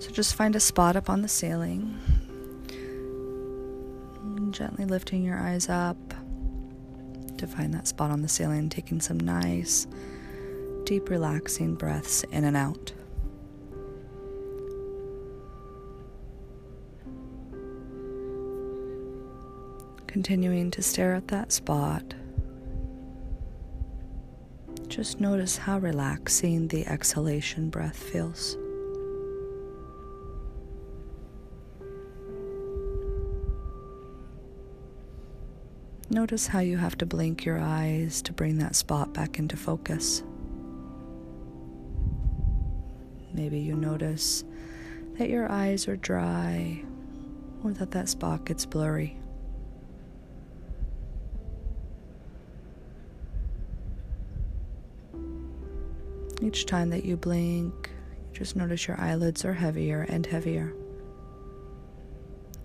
So just find a spot up on the ceiling. Gently lifting your eyes up to find that spot on the ceiling, taking some nice, deep, relaxing breaths in and out. Continuing to stare at that spot. Just notice how relaxing the exhalation breath feels. Notice how you have to blink your eyes to bring that spot back into focus. Maybe you notice that your eyes are dry or that that spot gets blurry. Each time that you blink, you just notice your eyelids are heavier and heavier,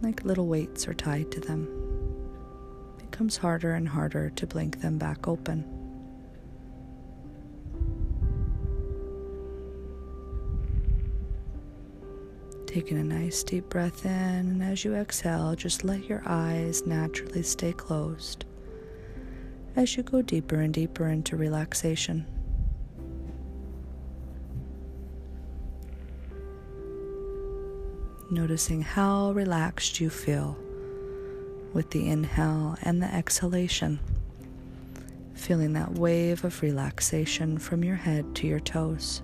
like little weights are tied to them. Becomes harder and harder to blink them back open. Taking a nice deep breath in, and as you exhale, just let your eyes naturally stay closed as you go deeper and deeper into relaxation. noticing how relaxed you feel with the inhale and the exhalation. Feeling that wave of relaxation from your head to your toes.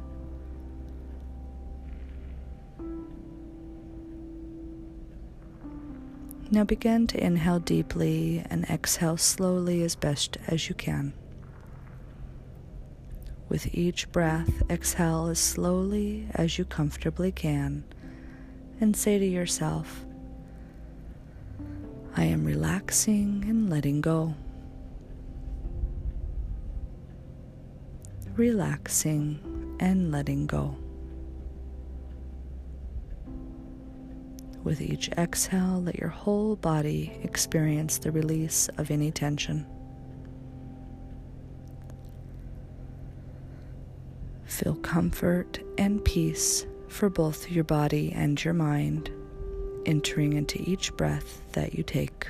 Now begin to inhale deeply and exhale slowly as best as you can. With each breath, exhale as slowly as you comfortably can and say to yourself, I am relaxing and letting go. Relaxing and letting go. With each exhale, let your whole body experience the release of any tension. Feel comfort and peace for both your body and your mind, entering into each breath that you take.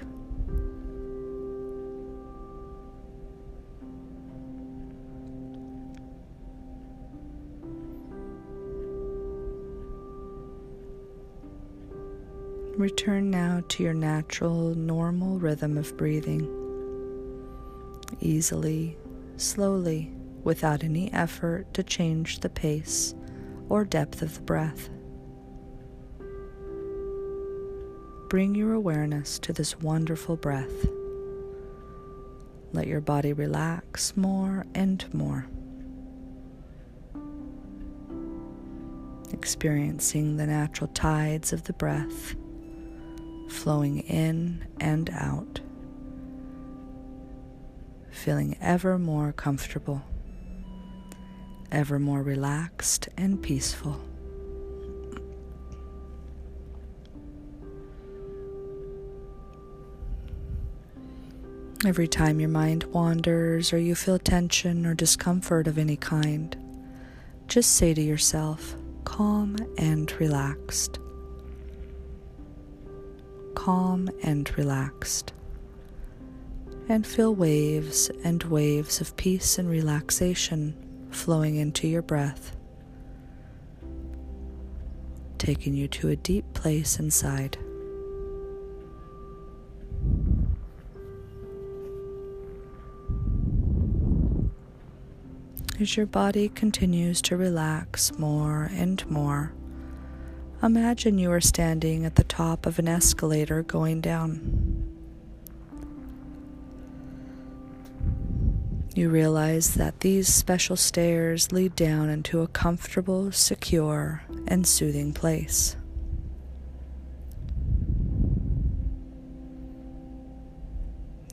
Return now to your natural, normal rhythm of breathing. Easily, slowly, without any effort to change the pace or depth of the breath. Bring your awareness to this wonderful breath. Let your body relax more and more. Experiencing the natural tides of the breath flowing in and out, feeling ever more comfortable ever more relaxed and peaceful. Every time your mind wanders or you feel tension or discomfort of any kind, just say to yourself, calm and relaxed. Calm and relaxed. And feel waves and waves of peace and relaxation flowing into your breath, taking you to a deep place inside. As your body continues to relax more and more, imagine you are standing at the top of an escalator going down. You realize that these special stairs lead down into a comfortable, secure, and soothing place.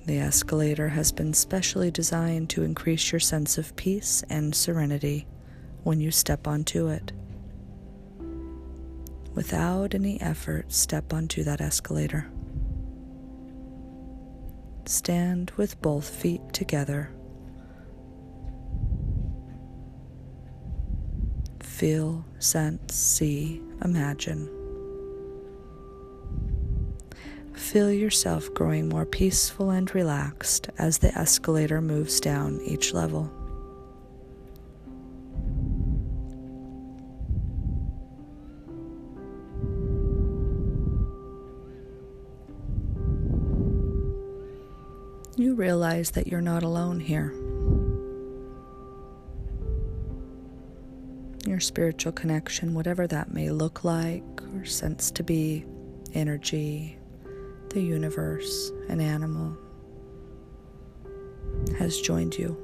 The escalator has been specially designed to increase your sense of peace and serenity when you step onto it. Without any effort, step onto that escalator. Stand with both feet together feel, sense, see, imagine. Feel yourself growing more peaceful and relaxed as the escalator moves down each level. You realize that you're not alone here. Your spiritual connection, whatever that may look like or sense to be, energy, the universe, an animal, has joined you.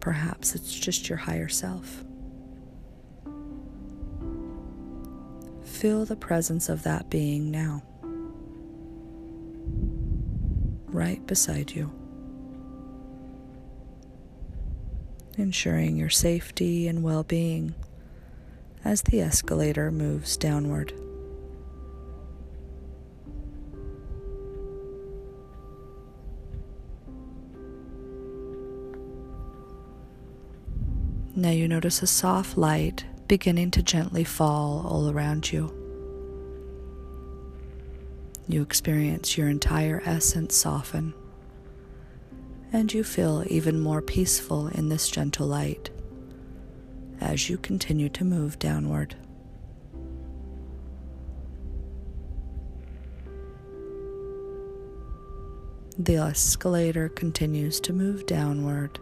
Perhaps it's just your higher self. Feel the presence of that being now, right beside you, ensuring your safety and well being as the escalator moves downward. Now you notice a soft light beginning to gently fall all around you. You experience your entire essence soften, and you feel even more peaceful in this gentle light as you continue to move downward. The escalator continues to move downward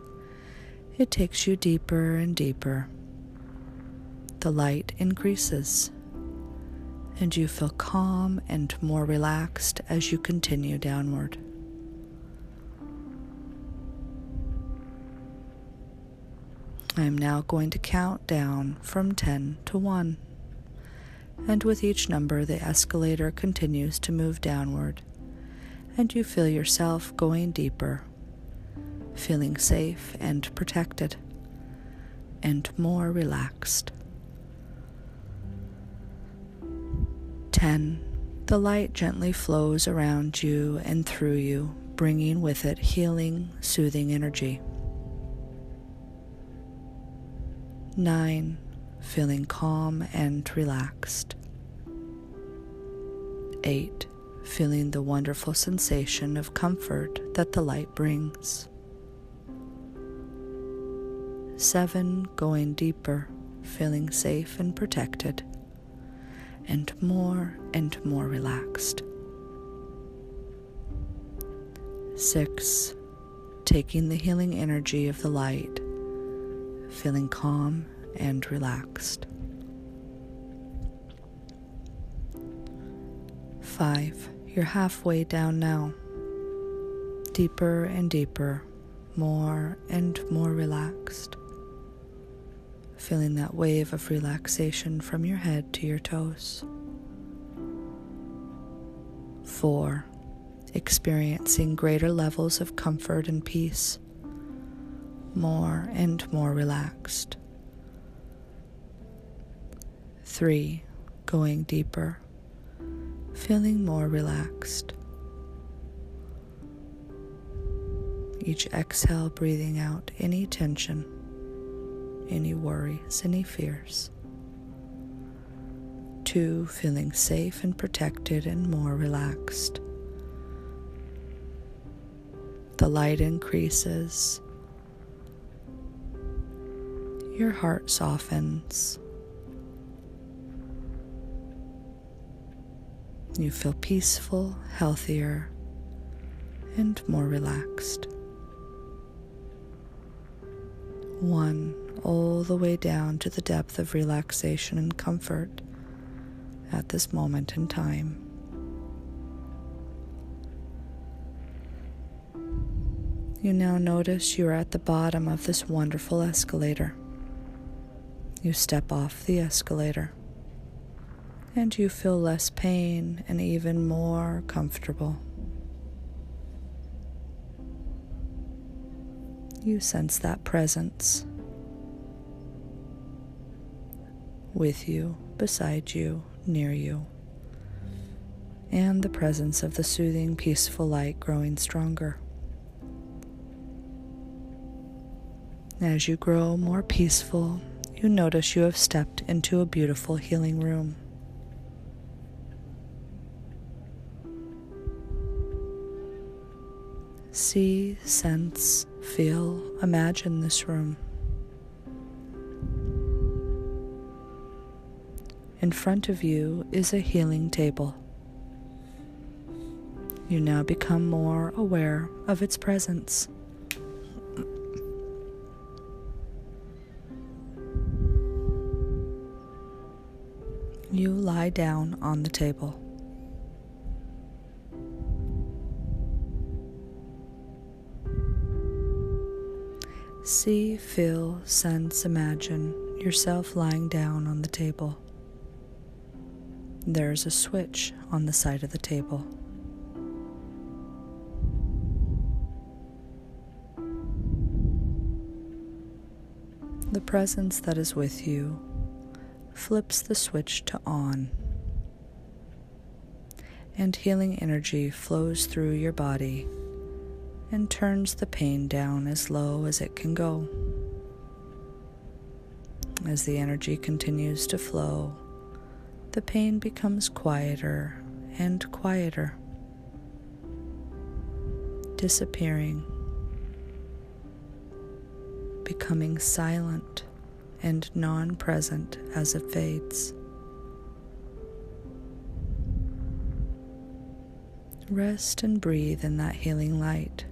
it takes you deeper and deeper. The light increases, and you feel calm and more relaxed as you continue downward. I am now going to count down from 10 to 1. And with each number, the escalator continues to move downward, and you feel yourself going deeper feeling safe and protected, and more relaxed. 10. The light gently flows around you and through you, bringing with it healing, soothing energy. 9. Feeling calm and relaxed. 8. Feeling the wonderful sensation of comfort that the light brings. Seven, going deeper, feeling safe and protected, and more and more relaxed. Six, taking the healing energy of the light, feeling calm and relaxed. Five, you're halfway down now. Deeper and deeper, more and more relaxed feeling that wave of relaxation from your head to your toes. Four, experiencing greater levels of comfort and peace, more and more relaxed. Three, going deeper, feeling more relaxed. Each exhale, breathing out any tension any worries, any fears. Two, feeling safe and protected and more relaxed. The light increases. Your heart softens. You feel peaceful, healthier, and more relaxed. One all the way down to the depth of relaxation and comfort at this moment in time. You now notice you are at the bottom of this wonderful escalator. You step off the escalator and you feel less pain and even more comfortable. You sense that presence with you, beside you, near you, and the presence of the soothing, peaceful light growing stronger. As you grow more peaceful you notice you have stepped into a beautiful healing room. See, sense, feel, imagine this room. In front of you is a healing table. You now become more aware of its presence. You lie down on the table. See, feel, sense, imagine yourself lying down on the table. There's a switch on the side of the table. The presence that is with you flips the switch to on, and healing energy flows through your body and turns the pain down as low as it can go. As the energy continues to flow, the pain becomes quieter and quieter, disappearing, becoming silent and non present as it fades. Rest and breathe in that healing light.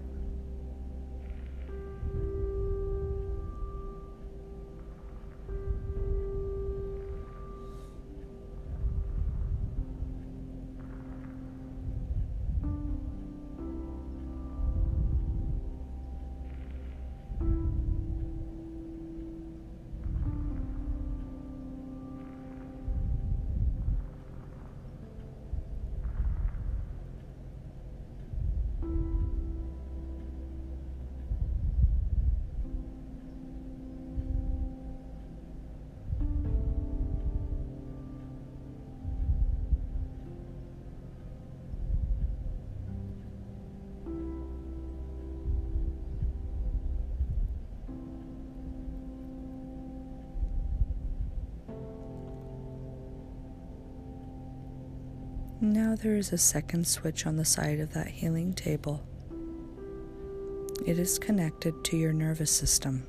Now there is a second switch on the side of that healing table. It is connected to your nervous system.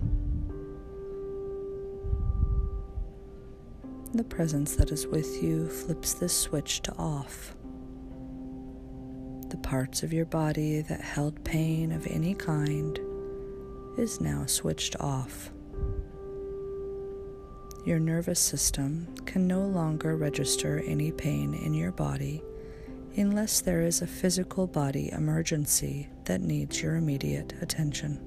The presence that is with you flips this switch to off. The parts of your body that held pain of any kind is now switched off. Your nervous system can no longer register any pain in your body unless there is a physical body emergency that needs your immediate attention.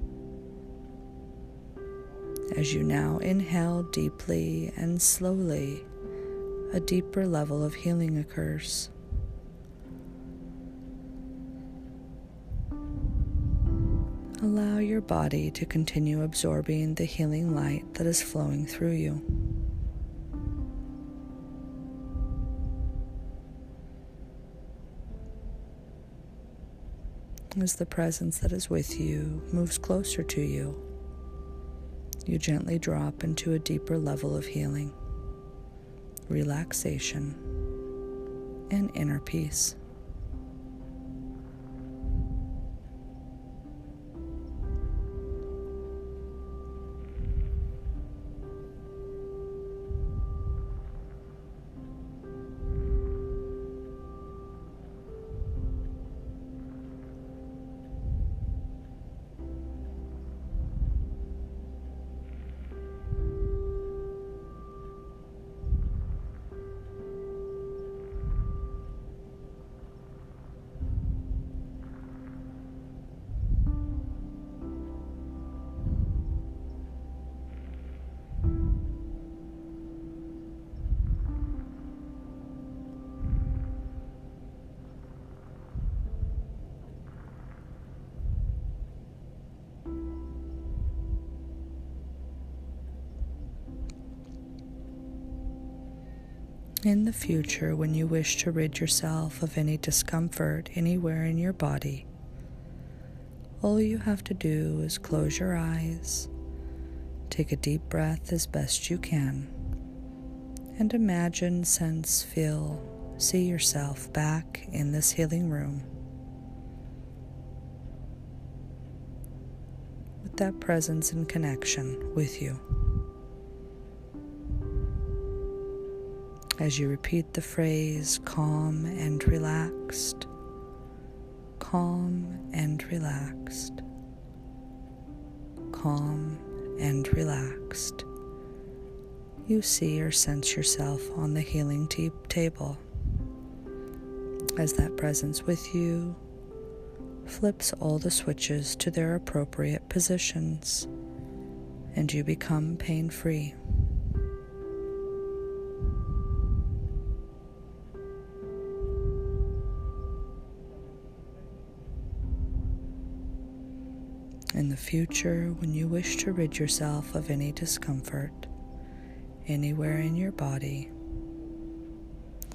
As you now inhale deeply and slowly, a deeper level of healing occurs. Allow your body to continue absorbing the healing light that is flowing through you. As the presence that is with you moves closer to you, you gently drop into a deeper level of healing, relaxation, and inner peace. In the future, when you wish to rid yourself of any discomfort anywhere in your body, all you have to do is close your eyes Take a deep breath as best you can and imagine, sense, feel, see yourself back in this healing room with that presence and connection with you. As you repeat the phrase calm and relaxed, calm and relaxed, calm and relaxed. You see or sense yourself on the healing table. As that presence with you flips all the switches to their appropriate positions and you become pain free. In the future, when you wish to rid yourself of any discomfort, anywhere in your body.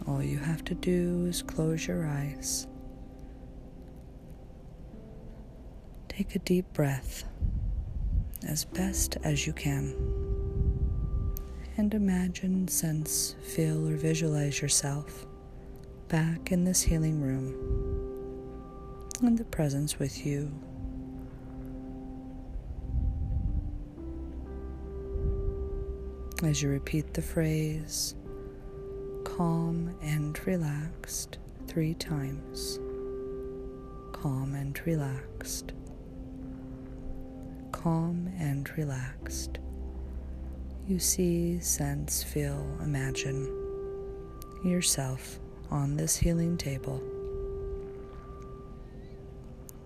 All you have to do is close your eyes. Take a deep breath as best as you can. And imagine, sense, feel, or visualize yourself back in this healing room and the presence with you as you repeat the phrase calm and relaxed three times. Calm and relaxed. Calm and relaxed. You see, sense, feel, imagine yourself on this healing table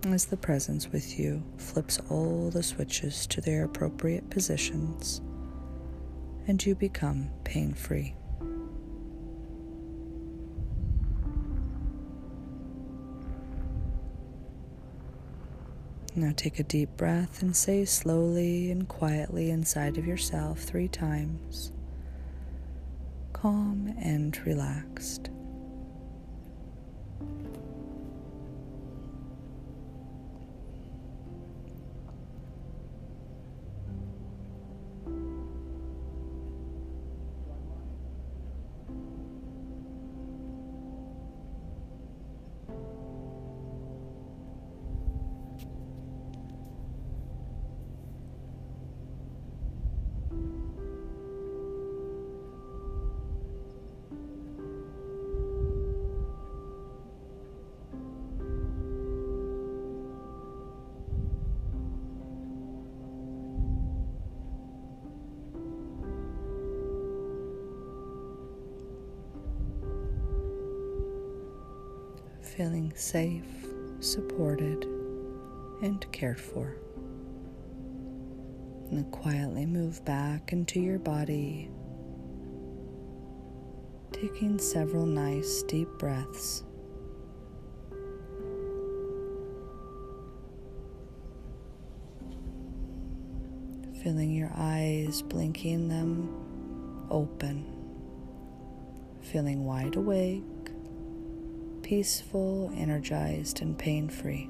as the presence with you flips all the switches to their appropriate positions and you become pain free. Now take a deep breath and say slowly and quietly inside of yourself three times calm and relaxed. Feeling safe, supported, and cared for. And quietly move back into your body, taking several nice deep breaths. Feeling your eyes, blinking them open, feeling wide awake peaceful, energized, and pain free.